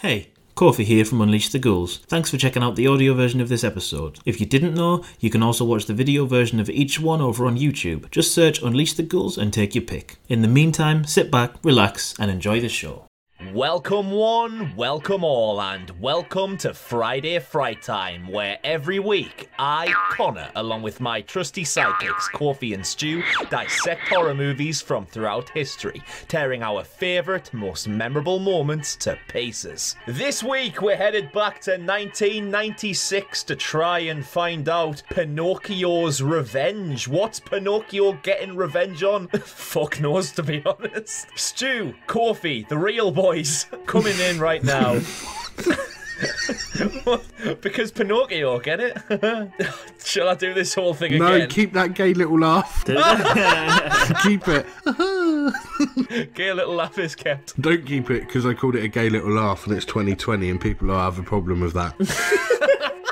Hey, Kofi here from Unleash the Ghouls. Thanks for checking out the audio version of this episode. If you didn't know, you can also watch the video version of each one over on YouTube. Just search Unleash the Ghouls and take your pick. In the meantime, sit back, relax, and enjoy the show. Welcome, one, welcome all, and welcome to Friday Fright Time, where every week I, Connor, along with my trusty sidekicks, Kofi and Stu, dissect horror movies from throughout history, tearing our favourite, most memorable moments to pieces. This week we're headed back to 1996 to try and find out Pinocchio's revenge. What's Pinocchio getting revenge on? Fuck knows, to be honest. Stu, Kofi, the real boys, coming in right now. because Pinocchio, get it? Shall I do this whole thing No, again? No, keep that gay little laugh. keep it. Gay little laugh is kept. Don't keep it because I called it a gay little laugh and it's 2020 and people will have a problem with that.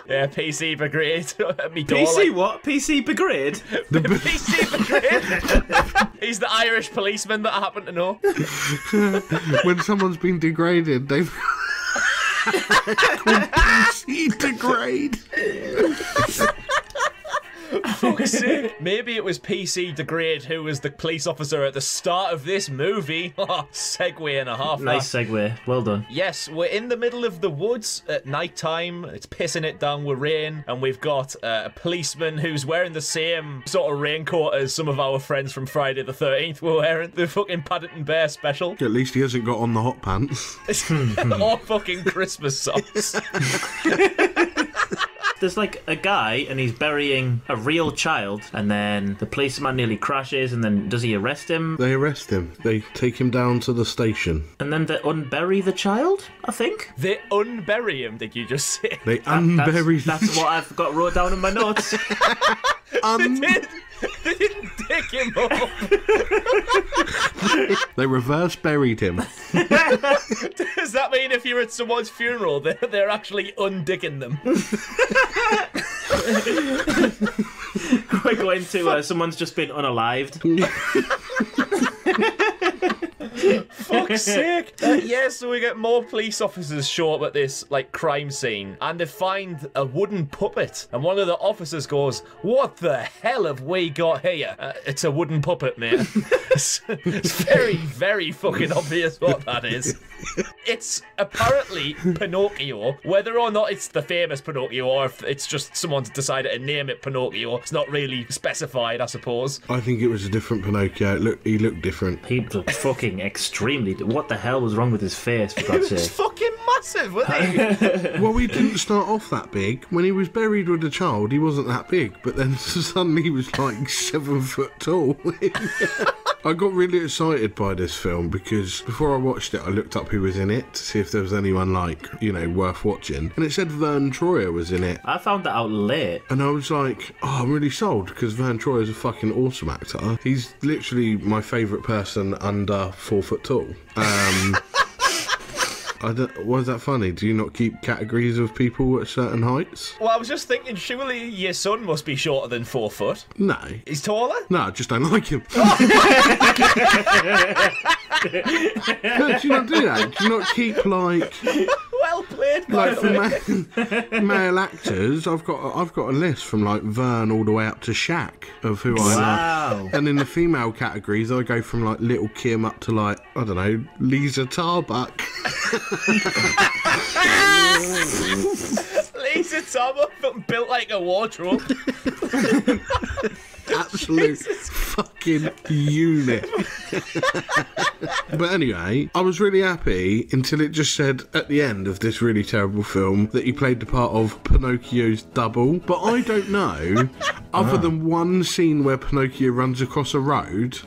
Yeah, PC brigade. at me door, PC like, what? PC Brigade? PC brigade. He's the Irish policeman that I happen to know. when someone's been degraded, they've called PC degrade. Fuck's sake. Maybe it was PC degrade who was the police officer at the start of this movie. Segway and a half. that. Nice segue. Well done. Yes, we're in the middle of the woods at night time. It's pissing it down with rain, and we've got uh, a policeman who's wearing the same sort of raincoat as some of our friends from Friday the 13th were wearing. The fucking Paddington Bear special. At least he hasn't got on the hot pants. or fucking Christmas socks. There's like a guy and he's burying a real child, and then the policeman nearly crashes, and then does he arrest him? They arrest him. They take him down to the station. And then they unbury the child, I think? they unbury him, did you just say? They That's, unbury. that's what I've got wrote down in my notes. Um, un- they him up. they reverse buried him. Does that mean if you're at someone's funeral, they're, they're actually undigging them? We're going to, uh, someone's just been unalived. Fuck's sake. Uh, yeah, so we get more police officers show up at this, like, crime scene, and they find a wooden puppet. And one of the officers goes, What the hell have we got here? Uh, it's a wooden puppet, man. it's, it's very, very fucking obvious what that is. It's apparently Pinocchio. Whether or not it's the famous Pinocchio, or if it's just someone's decided to name it Pinocchio, it's not really specified, I suppose. I think it was a different Pinocchio. Look, he looked different. He looked fucking extremely. What the hell was wrong with his face, for God's It's sake? fucking massive, wasn't he? Well, he didn't start off that big. When he was buried with a child, he wasn't that big. But then suddenly he was like seven foot tall. I got really excited by this film because before I watched it, I looked up who was in it to see if there was anyone like, you know, worth watching. And it said Verne Troyer was in it. I found that out late. And I was like, oh, I'm really sold because Verne Troyer is a fucking awesome actor. He's literally my favourite person under four foot tall. Um, I don't, why is that funny? Do you not keep categories of people at certain heights? Well, I was just thinking, surely your son must be shorter than four foot. No. He's taller? No, I just don't like him. Oh! no, do you not do that? Do you not keep like Well played, by like the for ma- male actors? I've got I've got a list from like Verne all the way up to Shaq of who I Wow. like. And in the female categories, I go from like Little Kim up to like I don't know Liza Tarbuck. Liza Tarbuck built like a wardrobe. absolute fucking unit. but anyway, I was really happy until it just said at the end of this really terrible film that he played the part of Pinocchio's double. But I don't know, other ah. than one scene where Pinocchio runs across a road,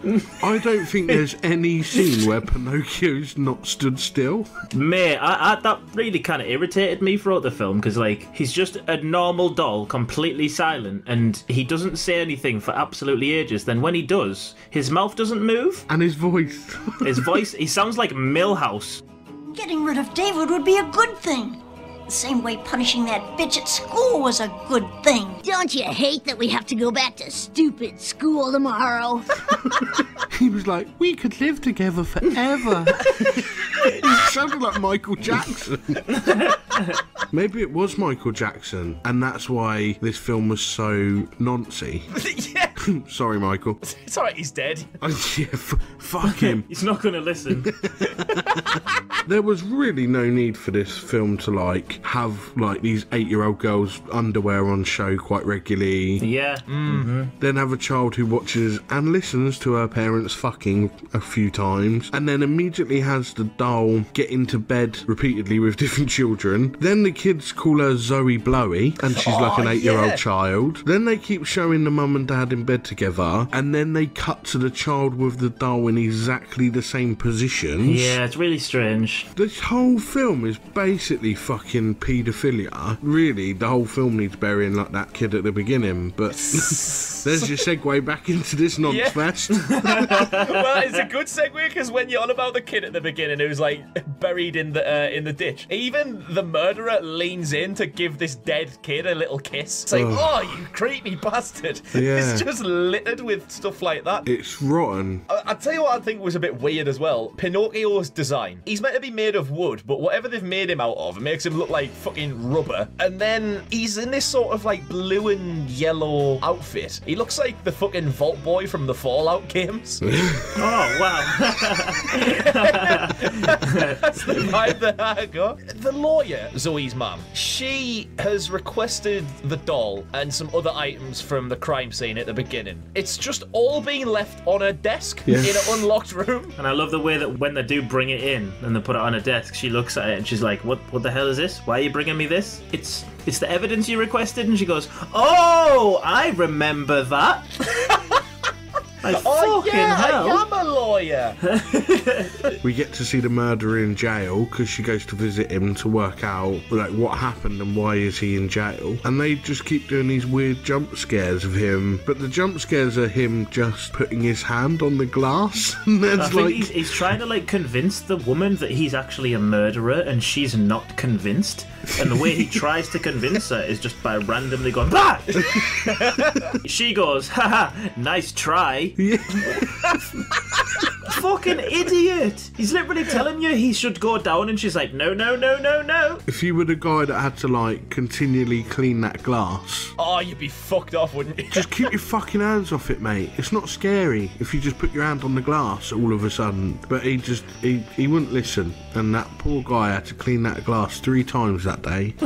I don't think there's any scene where Pinocchio's not stood still. Mate, I, I, that really kind of irritated me throughout the film because, like, he's just a normal doll, completely silent, and he doesn't say anything for absolutely ages. Then when he does, his mouth doesn't move. And his voice. His voice, he sounds like Milhouse. Getting rid of David would be a good thing. The same way punishing that bitch at school was a good thing. Don't you hate that we have to go back to stupid school tomorrow? He was like, we could live together forever. he sounded like Michael Jackson. Maybe it was Michael Jackson, and that's why this film was so noncy. yeah, Sorry, Michael. it's alright, he's dead. Oh, yeah, f- fuck him. He's not going to listen. There was really no need for this film to like have like these eight-year-old girls' underwear on show quite regularly. yeah. Mm-hmm. Then have a child who watches and listens to her parents fucking a few times, and then immediately has the doll get into bed repeatedly with different children. Then the kids call her Zoe Blowy, and she's oh, like an eight-year-old yeah. child. Then they keep showing the mum and dad in bed together, and then they cut to the child with the doll in exactly the same positions. Yeah, it's really strange. This whole film is basically fucking paedophilia. Really, the whole film needs burying like that kid at the beginning, but there's your segue back into this nonce Yeah. fest. well, it's a good segue because when you're on about the kid at the beginning who's like buried in the uh, in the ditch, even the murderer leans in to give this dead kid a little kiss. It's like, oh, you creepy bastard! Yeah. It's just littered with stuff like that. It's rotten. I- I'll tell you what I think was a bit weird as well. Pinocchio's design. He's meant to be made of wood, but whatever they've made him out of, it makes him look like fucking rubber. And then he's in this sort of like blue and yellow outfit. He looks like the fucking Vault Boy from the Fallout games. Oh, wow. That's the vibe that I got. The lawyer, Zoe's mum, she has requested the doll and some other items from the crime scene at the beginning. It's just all being left on her desk Yeah. in an unlocked room. and I love the way that when they do bring it in and they put it on a desk, she looks at it and she's like, "What? What the hell is this? Why are you bringing me this? It's it's the evidence you requested." And she goes, "Oh, I remember that." like, Oh fucking yeah, hell. I am a lawyer. We get to see the murderer in jail because she goes to visit him to work out like what happened and why is he in jail. And they just keep doing these weird jump scares of him, but the jump scares are him just putting his hand on the glass. And I think like he's, he's trying to like convince the woman that he's actually a murderer, and she's not convinced. And the way he tries to convince her is just by randomly going, "Bah!" she goes, "Haha, nice try." Fucking idiot! He's literally telling you he should go down, and she's like, "No, no, no, no, no." if you were the guy that had to like continually clean that glass, Oh, you'd be fucked off, wouldn't you? just keep your fucking hands off it, mate. It's not scary if you just put your hand on the glass all of a sudden. But he just he, he wouldn't listen, and that poor guy had to clean that glass three times that day.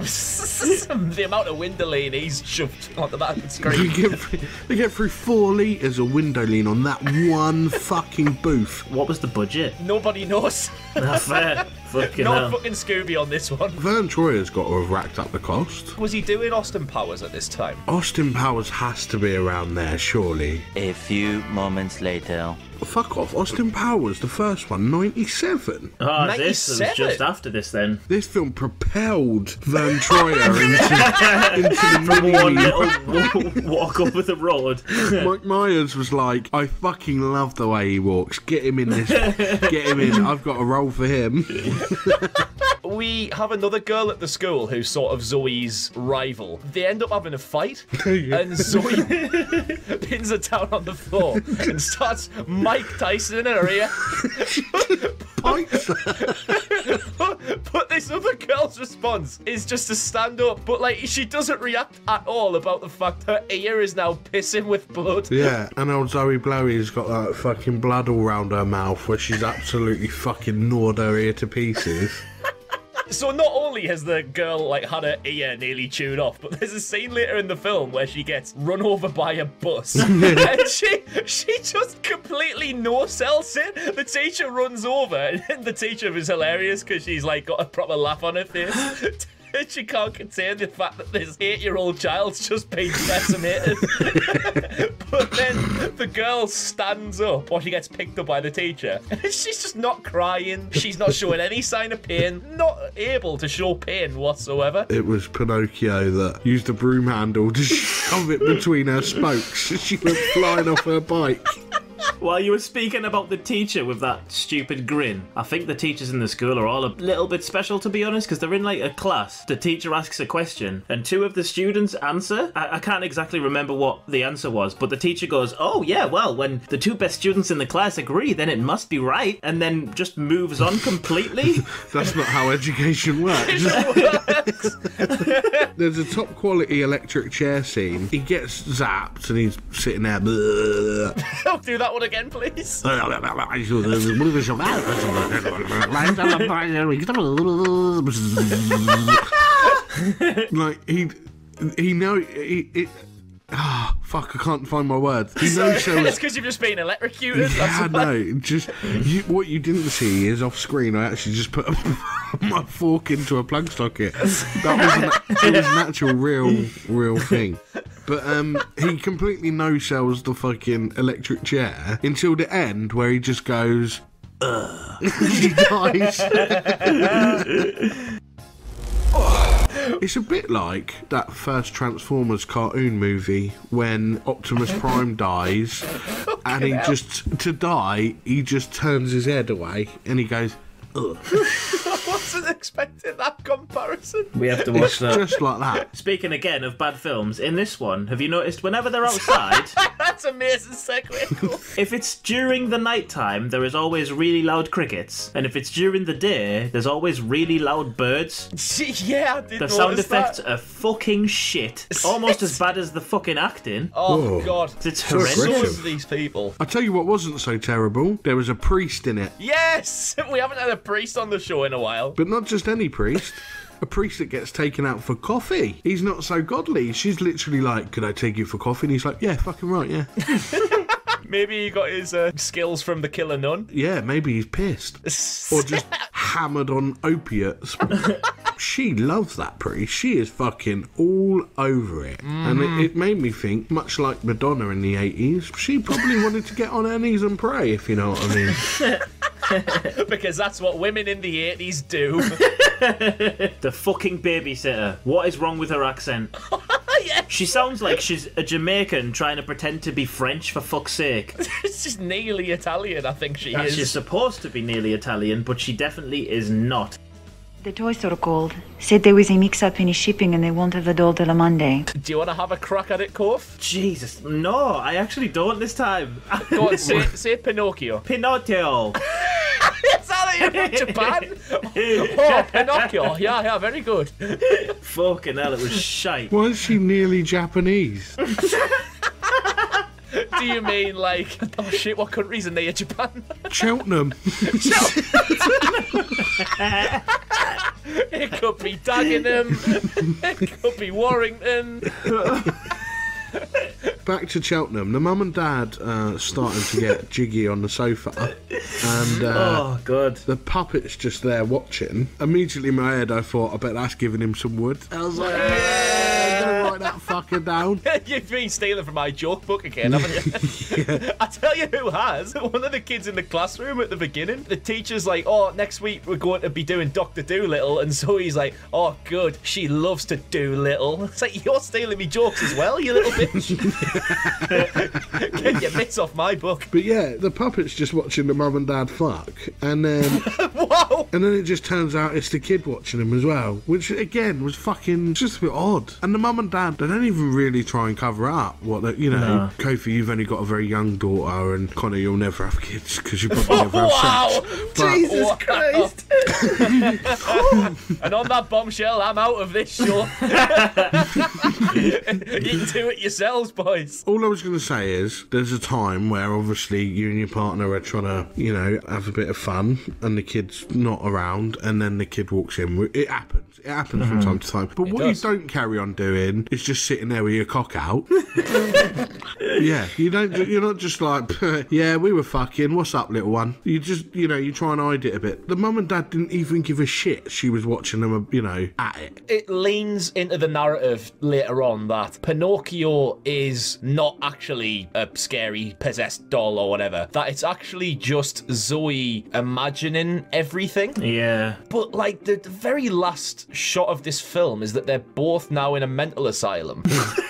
the amount of Windolene he's shoved on the back of the they screen. get through, they get through four litres of Windolene on that one fucking booth. What was the budget? Nobody knows. Not fair. Fucking Not hell. fucking Scooby on this one. Verne Troyer's got to have racked up the cost. Was he doing Austin Powers at this time? Austin Powers has to be around there, surely. A few moments later. Fuck off. Austin Powers, the first one, 97. Oh, this was 97? just after this then. This film propelled Vern Troyer into, into the One mini little wa- walk over the road. Mike Myers was like, I fucking love the way he walks. Get him in this. Get him in. I've got a role for him. We have another girl at the school who's sort of Zoe's rival. They end up having a fight, and Zoe pins her down on the floor and starts Mike Tyson in her ear. This other girl's response is just to stand up, but like she doesn't react at all about the fact her ear is now pissing with blood. Yeah, and old Zoe Blowy's got that fucking blood all round her mouth where she's absolutely fucking gnawed her ear to pieces. So not only has the girl like had her ear nearly chewed off, but there's a scene later in the film where she gets run over by a bus, and she she just completely no sells it. The teacher runs over, and the teacher is hilarious because she's like got a proper laugh on her face. She can't contain the fact that this eight-year-old child's just been decimated. but then the girl stands up, while she gets picked up by the teacher, she's just not crying. She's not showing any sign of pain, not able to show pain whatsoever. It was Pinocchio that used a broom handle to shove it between her spokes she went flying off her bike. While you were speaking about the teacher with that stupid grin, I think the teachers in the school are all a little bit special, to be honest, because they're in like a class. The teacher asks a question, and two of the students answer. I, I can't exactly remember what the answer was, but the teacher goes, Oh, yeah, well, when the two best students in the class agree, then it must be right, and then just moves on completely. That's not how education works. There's a top quality electric chair scene. He gets zapped and he's sitting there. Oh, do that one again, please. like he he know he, it ah fuck I can't find my words. He knows so it's because you've just been electrocuted. Yeah, no. Just you, what you didn't see is off screen. I actually just put my fork into a plug socket. That was an, it was an actual real, real thing. But um, he completely no sells the fucking electric chair until the end, where he just goes. Ugh. he dies. It's a bit like that first Transformers cartoon movie when Optimus Prime dies and he just, to die, he just turns his head away and he goes, Ugh. I wasn't expecting that comparison. we have to watch that. just like that. Speaking again of bad films, in this one, have you noticed whenever they're outside, That's amazing segue. if it's during the night time, there is always really loud crickets, and if it's during the day, there's always really loud birds. yeah, I did The notice sound that. effects are fucking shit. Almost as bad as the fucking acting. Oh Whoa. god. It's So horrendous. Some aggressive. of these people. I tell you what wasn't so terrible. There was a priest in it, Yes! We haven't had a priest on the show in a while. but not just any priest. A priest that gets taken out for coffee. He's not so godly. She's literally like, "Could I take you for coffee?" And he's like, "Yeah, fucking right, yeah, Maybe he got his uh, skills from the killer nun. yeah." Maybe he's pissed or just hammered on opiates. she loves that priest. She is fucking all over it, and it, it made me think, much like Madonna in the eighties, she probably wanted to get on her knees and pray, if you know what I mean. because that's what women in the 80s do. The fucking babysitter. What is wrong with her accent? yeah. She sounds like she's a Jamaican trying to pretend to be French for fuck's sake. She's nearly Italian, I think she She's is. She's supposed to be nearly Italian, but she definitely is not. The toy store called. Said there was a mix up in his shipping and they won't have the doll till a Monday. Do you want to have a crack at it, Kof? Jesus, no, I actually don't this time. Go on, say, say Pinocchio. Pinocchio. Is that you from Japan? Oh, Pinocchio. Yeah, yeah, very good. Fucking hell, it was shite. Why is she nearly Japanese? Do you mean like, oh shit, what country's in near Japan? Cheltenham. It could be Dagenham. It could be Warrington. Back to Cheltenham. The mum and dad uh, starting to get jiggy on the sofa, and uh, Oh, God. the puppet's just there watching. Immediately in my head, I thought, I bet that's giving him some wood. I was like, yeah, gonna write that fucker down. You've been stealing from my joke book again, haven't you? I tell you who has. One of the kids in the classroom at the beginning. The teacher's like, oh, next week we're going to be doing Dr. Dolittle. And so he's like, oh, good. She loves to do little. It's like, you're stealing me jokes as well, you little bitch. Get your mitts off my book. But yeah, the puppet's just watching the mum and dad fuck, and then um, Whoa! and then it just turns out it's the kid watching him as well, which again was fucking just a bit odd. And the mum and dad, they don't even really try and cover up what they, you know. Kofi, you've only got a very young daughter, and Connor, you'll never have kids because you probably never have Wow! sex. But- Jesus Christ! and on that bombshell, I'm out of this show. you can do it yourselves, boys. All I was going to say is there's a time where obviously you and your partner are trying to, you know, have a bit of fun and the kid's not around and then the kid walks in. It happens. It happens from mm-hmm. time to time. But what does. you don't carry on doing is just sitting there with your cock out. yeah, you don't. You're not just like, yeah, we were fucking. What's up, little one? You just, you know, you try and hide it a bit. The mum and dad didn't even give a shit. She was watching them, you know, at it. It leans into the narrative later on that Pinocchio is not actually a scary possessed doll or whatever. That it's actually just Zoe imagining everything. Yeah. But like the, the very last shot of this film is that they're both now in a mental asylum.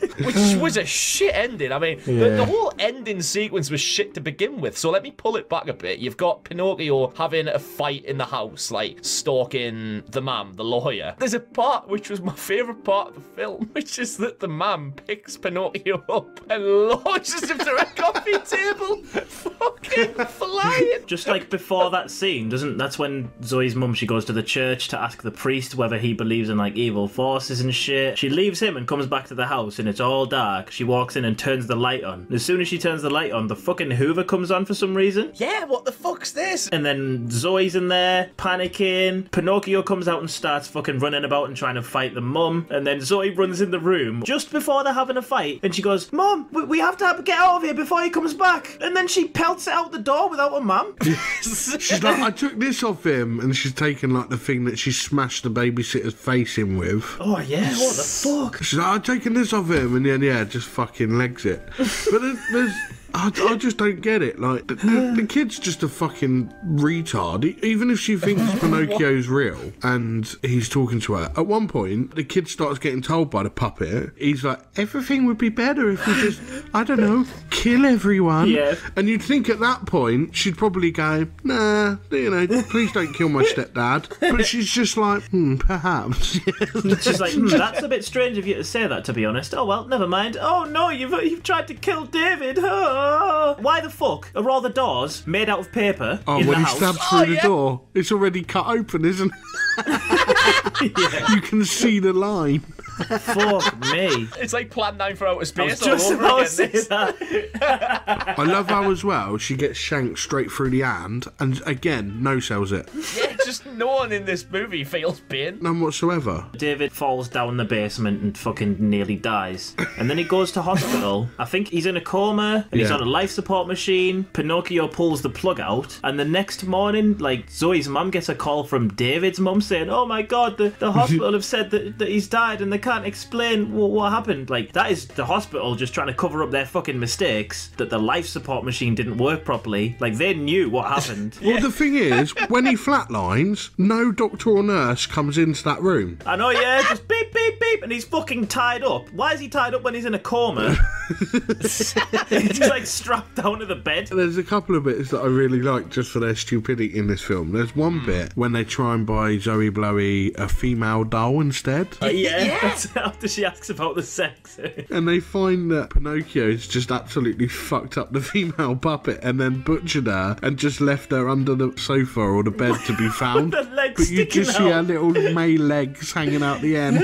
which was a shit ending. I mean, the, the whole ending sequence was shit to begin with. So let me pull it back a bit. You've got Pinocchio having a fight in the house, like stalking the mum, the lawyer. There's a part which was my favourite part of the film, which is that the mum picks Pinocchio up and launches him to a coffee table, fucking flying. Just like before that scene, doesn't that's when Zoe's mum she goes to the church to ask the priest whether he believes in like evil forces and shit. She leaves him and comes back to the house and it's all dark. She walks in and turns the light on. As soon as she turns the light on, the fucking Hoover comes on for some reason. Yeah, what the fuck's this? And then Zoe's in there, panicking. Pinocchio comes out and starts fucking running about and trying to fight the mum. And then Zoe runs in the room just before they're having a fight. And she goes, Mum, we- we have to have, get out of here before he comes back. And then she pelts it out the door without a mum. She's like, I took this off him, and she's taken like the thing that she smashed the babysitter's face in with. oh, yeah, what the fuck? She's like, I've taken this off him, and then yeah, just fucking legs it. But there's I, I just don't get it. Like the, the, the kid's just a fucking retard. E- Even if she thinks Pinocchio's real and he's talking to her, at one point the kid starts getting told by the puppet, he's like, everything would be better if we just, I don't know, kill everyone. Yeah. And you'd think at that point she'd probably go, nah, you know, please don't kill my stepdad. But she's just like, hmm, perhaps. She's like, hmm, that's a bit strange of you to say that, to be honest. Oh, well, never mind. Oh, no, you've, you've tried to kill David. Oh. Oh, why the fuck are all the doors made out of paper Oh, in when the he house? stabs Oh, through yeah. the door, it's already cut open, isn't it? You can see the line. Fuck me. It's like Plan 9 for Outer I was Space just all over about to again. this. that. I love how as well she gets shanked straight through the hand, and again, no sells it, Yeah, just no one in this movie feels pain. none whatsoever. David falls down the basement and fucking nearly dies. And then he goes to hospital. I think he's in a coma and he's Yeah. on a life support machine. Pinocchio pulls the plug out. And the next morning, like, Zoe's mum gets a call from David's mum saying, Oh my god, the, the hospital have said that, that he's died and they can't explain what, what happened. Like, that is the hospital just trying to cover up their fucking mistakes that the life support machine didn't work properly. Like, they knew what happened. Well, the thing is, when he flatlines, no doctor or nurse comes into that room. I know, yeah, just beep, beep, beep, and he's fucking tied up. Why is he tied up when he's in a coma? he's like strapped down to the bed. There's a couple of bits that I really like just for their stupidity in this film. There's one hmm. bit when they try and buy Zoe Blowy a female doll instead. Uh, yeah, that's after she asks about the sex. And they find that Pinocchio's just absolutely fucked up the female puppet and then butchered her and just left her under the sofa or the bed to be found. The legs but you sticking just see her little May legs hanging out the end.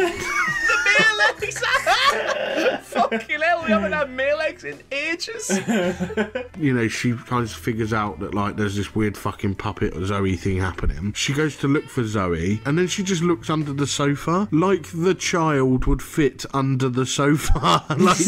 Male legs! Fucking hell, we haven't had male legs in ages. you know, she kind of figures out that like there's this weird fucking puppet Zoe thing happening. She goes to look for Zoe, and then she just looks under the sofa, like the child would fit under the sofa. like,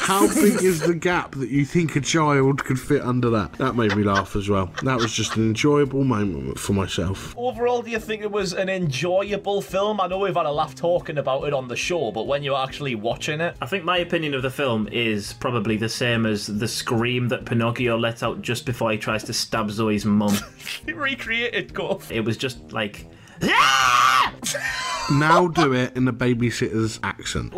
how big is the gap that you think a child could fit under that? That made me laugh as well. That was just an enjoyable moment for myself. Overall, do you think it was an enjoyable film? I know we've had a laugh talking about it on the show, but when you're actually watching it, I think my opinion of the film is probably the same as the scream that Pinocchio lets out just before he tries to stab Zoe's mum. recreated Golf. it was just like. Now do it in the babysitter's accent.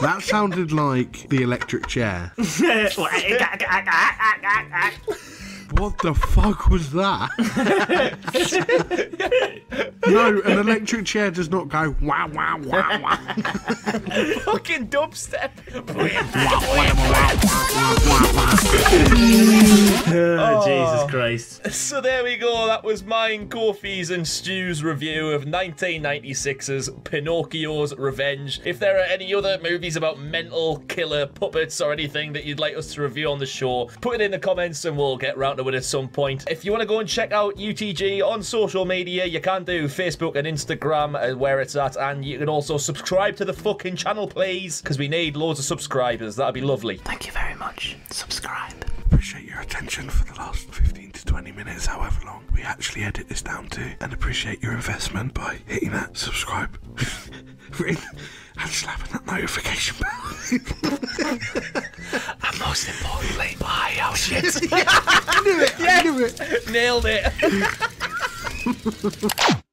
That sounded like the electric chair. What the fuck was that? no, an electric chair does not go wow wow wow wow. Fucking dubstep. Oh, Jesus Christ. So there we go. That was mine, Kofi's, and Stu's review of 1996's Pinocchio's Revenge. If there are any other movies about mental killer puppets or anything that you'd like us to review on the show, put it in the comments and we'll get round to at some point. If you want to go and check out UTG on social media, you can do Facebook and Instagram uh, where it's at, and you can also subscribe to the fucking channel, please, because we need loads of subscribers. That'd be lovely. Thank you very much. Subscribe. Appreciate your attention for the last 15 to 20 minutes, however long we actually edit this down to, and appreciate your investment by hitting that subscribe ring and slapping that notification bell. And most importantly, bye. Oh shit. I knew it, I knew it. Nailed it.